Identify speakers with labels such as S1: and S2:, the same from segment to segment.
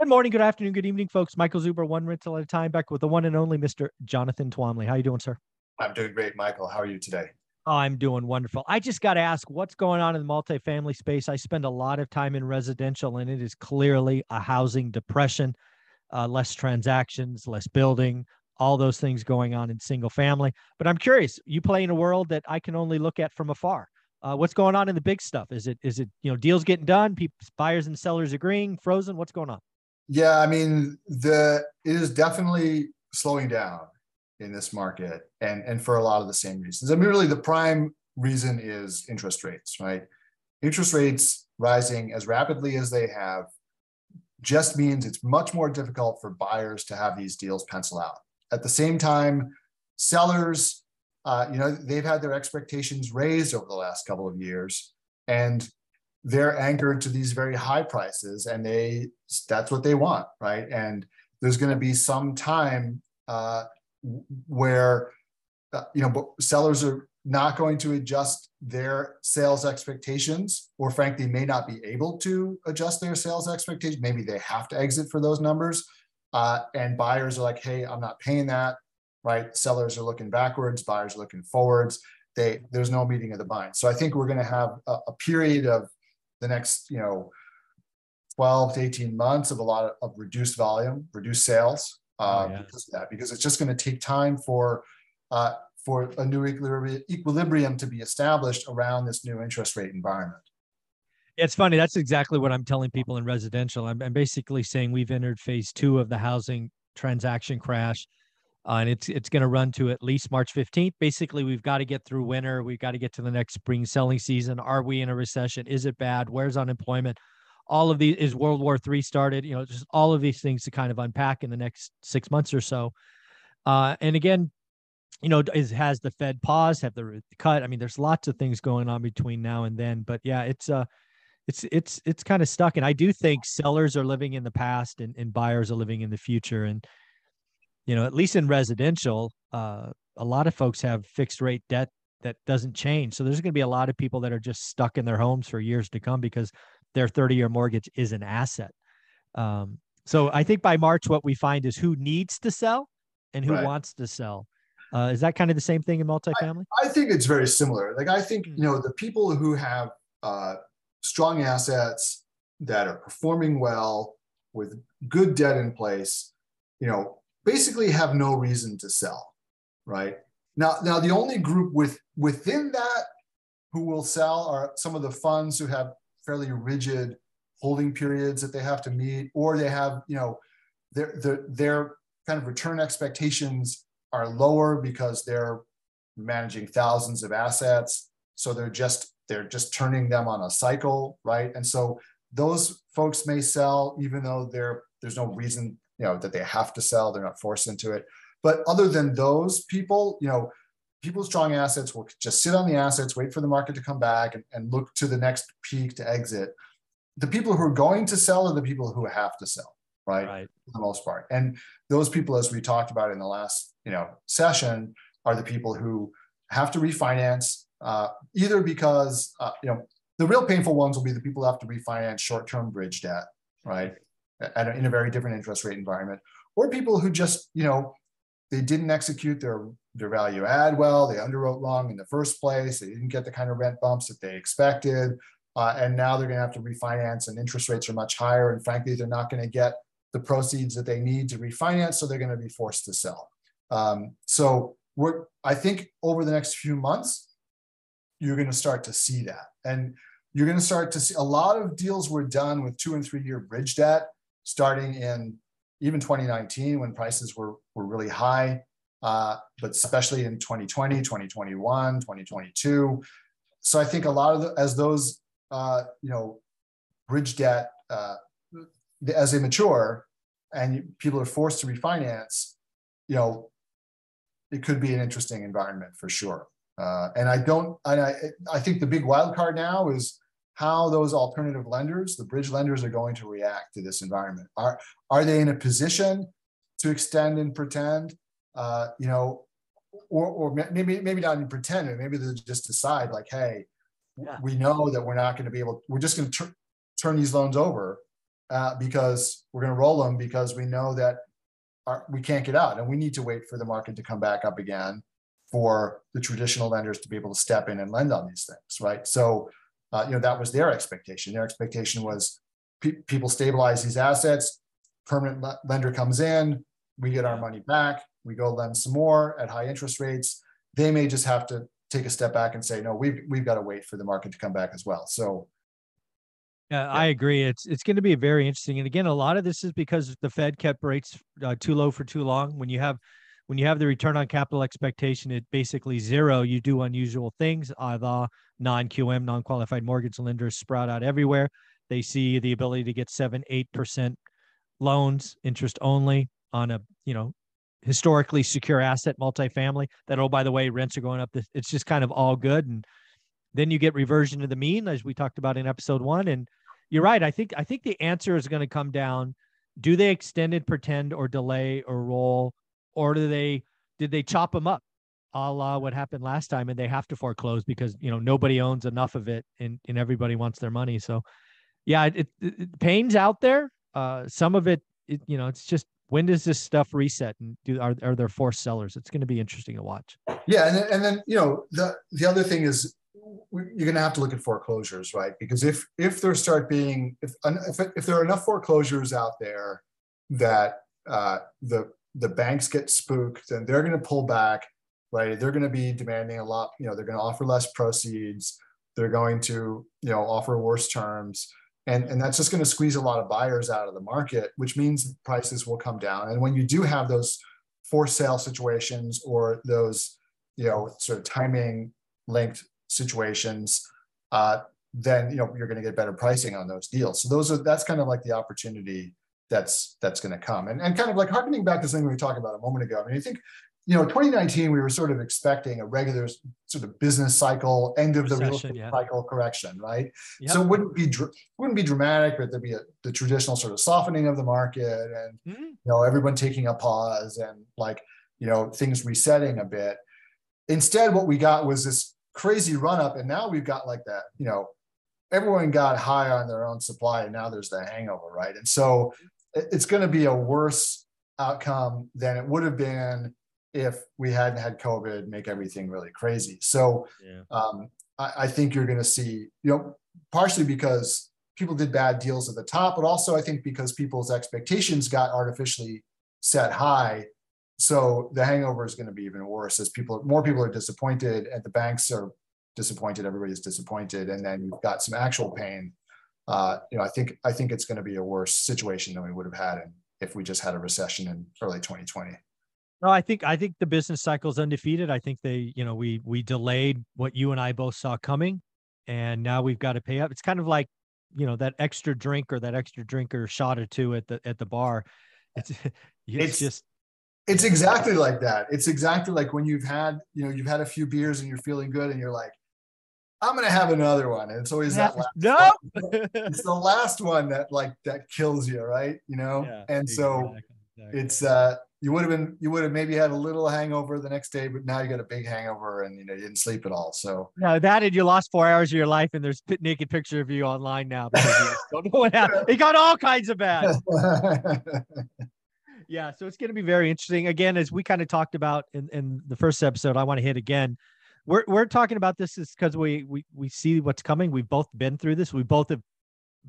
S1: Good morning, good afternoon, good evening, folks. Michael Zuber, one rental at a time, back with the one and only Mr. Jonathan Twombly. How you doing, sir?
S2: I'm doing great, Michael. How are you today?
S1: Oh, I'm doing wonderful. I just got to ask, what's going on in the multifamily space? I spend a lot of time in residential, and it is clearly a housing depression. Uh, less transactions, less building, all those things going on in single family. But I'm curious, you play in a world that I can only look at from afar. Uh, what's going on in the big stuff? Is it is it you know deals getting done, people buyers and sellers agreeing, frozen? What's going on?
S2: Yeah, I mean, the it is definitely slowing down in this market, and and for a lot of the same reasons. I mean, really, the prime reason is interest rates, right? Interest rates rising as rapidly as they have just means it's much more difficult for buyers to have these deals pencil out. At the same time, sellers, uh, you know, they've had their expectations raised over the last couple of years, and they're anchored to these very high prices and they that's what they want right? And there's going to be some time uh, where uh, you know sellers are not going to adjust their sales expectations or frankly may not be able to adjust their sales expectations. Maybe they have to exit for those numbers. Uh, and buyers are like hey i'm not paying that right? Sellers are looking backwards buyers are looking forwards. They there's no meeting of the mind so i think we're going to have a, a period of the next, you know, 12 to 18 months of a lot of, of reduced volume, reduced sales uh, oh, yeah. because of that, because it's just going to take time for uh, for a new equilibrium to be established around this new interest rate environment.
S1: It's funny. That's exactly what I'm telling people in residential. I'm, I'm basically saying we've entered phase two of the housing transaction crash. Uh, and it's it's going to run to at least March 15th. Basically, we've got to get through winter. We've got to get to the next spring selling season. Are we in a recession? Is it bad? Where's unemployment? All of these is World War III started. You know, just all of these things to kind of unpack in the next six months or so. Uh, and again, you know, is has the Fed paused? Have the cut? I mean, there's lots of things going on between now and then. But yeah, it's uh it's it's it's kind of stuck. And I do think sellers are living in the past and, and buyers are living in the future. And you know, at least in residential, uh, a lot of folks have fixed rate debt that doesn't change. So there's going to be a lot of people that are just stuck in their homes for years to come because their 30 year mortgage is an asset. Um, so I think by March, what we find is who needs to sell and who right. wants to sell. Uh, is that kind of the same thing in multifamily?
S2: I, I, think it's very similar. Like I think you know the people who have uh, strong assets that are performing well with good debt in place, you know, basically have no reason to sell, right? Now, now the only group with within that who will sell are some of the funds who have fairly rigid holding periods that they have to meet, or they have, you know, their their their kind of return expectations are lower because they're managing thousands of assets. So they're just they're just turning them on a cycle, right? And so those folks may sell even though there there's no reason you know that they have to sell they're not forced into it. But other than those people you know people with strong assets will just sit on the assets wait for the market to come back and, and look to the next peak to exit. The people who are going to sell are the people who have to sell right, right. for the most part. And those people as we talked about in the last you know session are the people who have to refinance uh, either because uh, you know the real painful ones will be the people who have to refinance short-term bridge debt right at a, in a very different interest rate environment, or people who just, you know, they didn't execute their, their value add well, they underwrote wrong in the first place, they didn't get the kind of rent bumps that they expected, uh, and now they're going to have to refinance, and interest rates are much higher, and frankly, they're not going to get the proceeds that they need to refinance, so they're going to be forced to sell. Um, so we're, I think over the next few months, you're going to start to see that, and you're going to start to see a lot of deals were done with two and three year bridge debt starting in even 2019 when prices were, were really high, uh, but especially in 2020, 2021, 2022. So I think a lot of the, as those, uh, you know, bridge debt, uh, as they mature and people are forced to refinance, you know, it could be an interesting environment for sure. Uh, and I don't, and I, I think the big wild card now is how those alternative lenders, the bridge lenders, are going to react to this environment. Are are they in a position to extend and pretend? Uh, you know, or or maybe maybe not even pretend, maybe they just decide like, hey, yeah. we know that we're not going to be able. We're just going to tur- turn these loans over uh, because we're going to roll them because we know that our, we can't get out and we need to wait for the market to come back up again for the traditional lenders to be able to step in and lend on these things, right? So, uh, you know, that was their expectation. Their expectation was pe- people stabilize these assets, permanent l- lender comes in, we get our money back, we go lend some more at high interest rates. They may just have to take a step back and say, no, we've we've got to wait for the market to come back as well. So
S1: yeah, I agree. It's it's going to be very interesting. And again, a lot of this is because the Fed kept rates uh, too low for too long. When you have when you have the return on capital expectation at basically zero, you do unusual things. either non-QM, non-qualified mortgage lenders sprout out everywhere. They see the ability to get seven, eight percent loans, interest only on a you know historically secure asset, multifamily. That oh by the way, rents are going up. It's just kind of all good. And then you get reversion to the mean, as we talked about in episode one. And you're right. I think I think the answer is going to come down: Do they extend it, pretend, or delay, or roll, or do they did they chop them up, a la what happened last time, and they have to foreclose because you know nobody owns enough of it, and and everybody wants their money. So, yeah, it, it, it pain's out there. Uh, some of it, it, you know, it's just when does this stuff reset and do are, are there forced sellers it's going to be interesting to watch
S2: yeah and then, and then you know the the other thing is you're going to have to look at foreclosures, right? Because if if there start being if if, if there are enough foreclosures out there that uh, the the banks get spooked and they're going to pull back, right? They're going to be demanding a lot. You know, they're going to offer less proceeds. They're going to you know offer worse terms, and and that's just going to squeeze a lot of buyers out of the market, which means prices will come down. And when you do have those for sale situations or those you know sort of timing linked situations, uh, then you know you're going to get better pricing on those deals. So those are that's kind of like the opportunity that's that's going to come. And and kind of like harkening back to something we talked about a moment ago. I mean, I think you know 2019 we were sort of expecting a regular sort of business cycle end of Recession, the real estate yeah. cycle correction right yep. so it wouldn't be wouldn't be dramatic but there'd be a, the traditional sort of softening of the market and mm-hmm. you know everyone taking a pause and like you know things resetting a bit instead what we got was this crazy run up. And now we've got like that, you know, everyone got high on their own supply and now there's the hangover, right? And so it's going to be a worse outcome than it would have been if we hadn't had COVID make everything really crazy. So yeah. um, I, I think you're going to see, you know, partially because people did bad deals at the top, but also I think because people's expectations got artificially set high so the hangover is going to be even worse as people, more people are disappointed, and the banks are disappointed. Everybody's disappointed, and then you've got some actual pain. Uh, you know, I think I think it's going to be a worse situation than we would have had in, if we just had a recession in early 2020.
S1: No, I think I think the business cycle is undefeated. I think they, you know, we we delayed what you and I both saw coming, and now we've got to pay up. It's kind of like, you know, that extra drink or that extra drink or shot or two at the at the bar. It's it's, it's just
S2: it's exactly like that. It's exactly like when you've had, you know, you've had a few beers and you're feeling good and you're like, I'm gonna have another one. And it's always that last
S1: no.
S2: it's the last one that like that kills you, right? You know? Yeah, and so exactly. it's uh you would have been you would have maybe had a little hangover the next day, but now you got a big hangover and you know you didn't sleep at all. So
S1: no, that and you lost four hours of your life, and there's a naked picture of you online now. don't know what happened. It got all kinds of bad. yeah so it's going to be very interesting again as we kind of talked about in, in the first episode i want to hit again we're, we're talking about this is because we, we we see what's coming. We've both been through this. We both have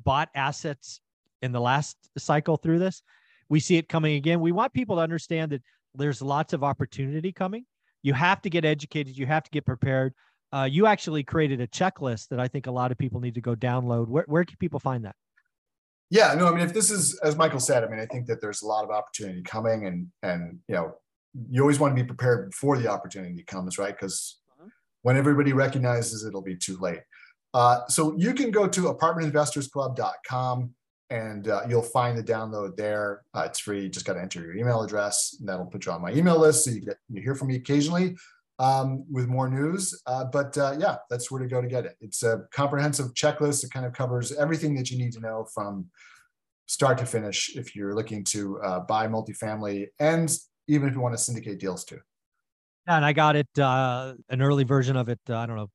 S1: bought assets in the last cycle through this. We see it coming again. We want people to understand that there's lots of opportunity coming. You have to get educated. You have to get prepared. Uh, you actually created a checklist that i think a lot of people need to go download. Where, where can people find that?
S2: Yeah, no, I mean, if this is as Michael said, I mean, I think that there's a lot of opportunity coming, and and you know, you always want to be prepared before the opportunity comes, right? Because. When everybody recognizes it'll be too late. Uh, so you can go to apartmentinvestorsclub.com and uh, you'll find the download there. Uh, it's free. You just got to enter your email address, and that'll put you on my email list, so you get you hear from me occasionally um, with more news. Uh, but uh, yeah, that's where to go to get it. It's a comprehensive checklist. It kind of covers everything that you need to know from start to finish if you're looking to uh, buy multifamily and even if you want to syndicate deals too.
S1: And I got it, uh, an early version of it, uh, I don't know,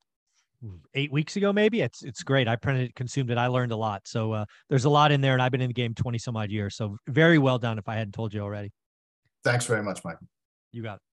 S1: eight weeks ago, maybe. It's it's great. I printed it, consumed it. I learned a lot. So uh, there's a lot in there, and I've been in the game 20 some odd years. So very well done. If I hadn't told you already.
S2: Thanks very much, Mike.
S1: You got it.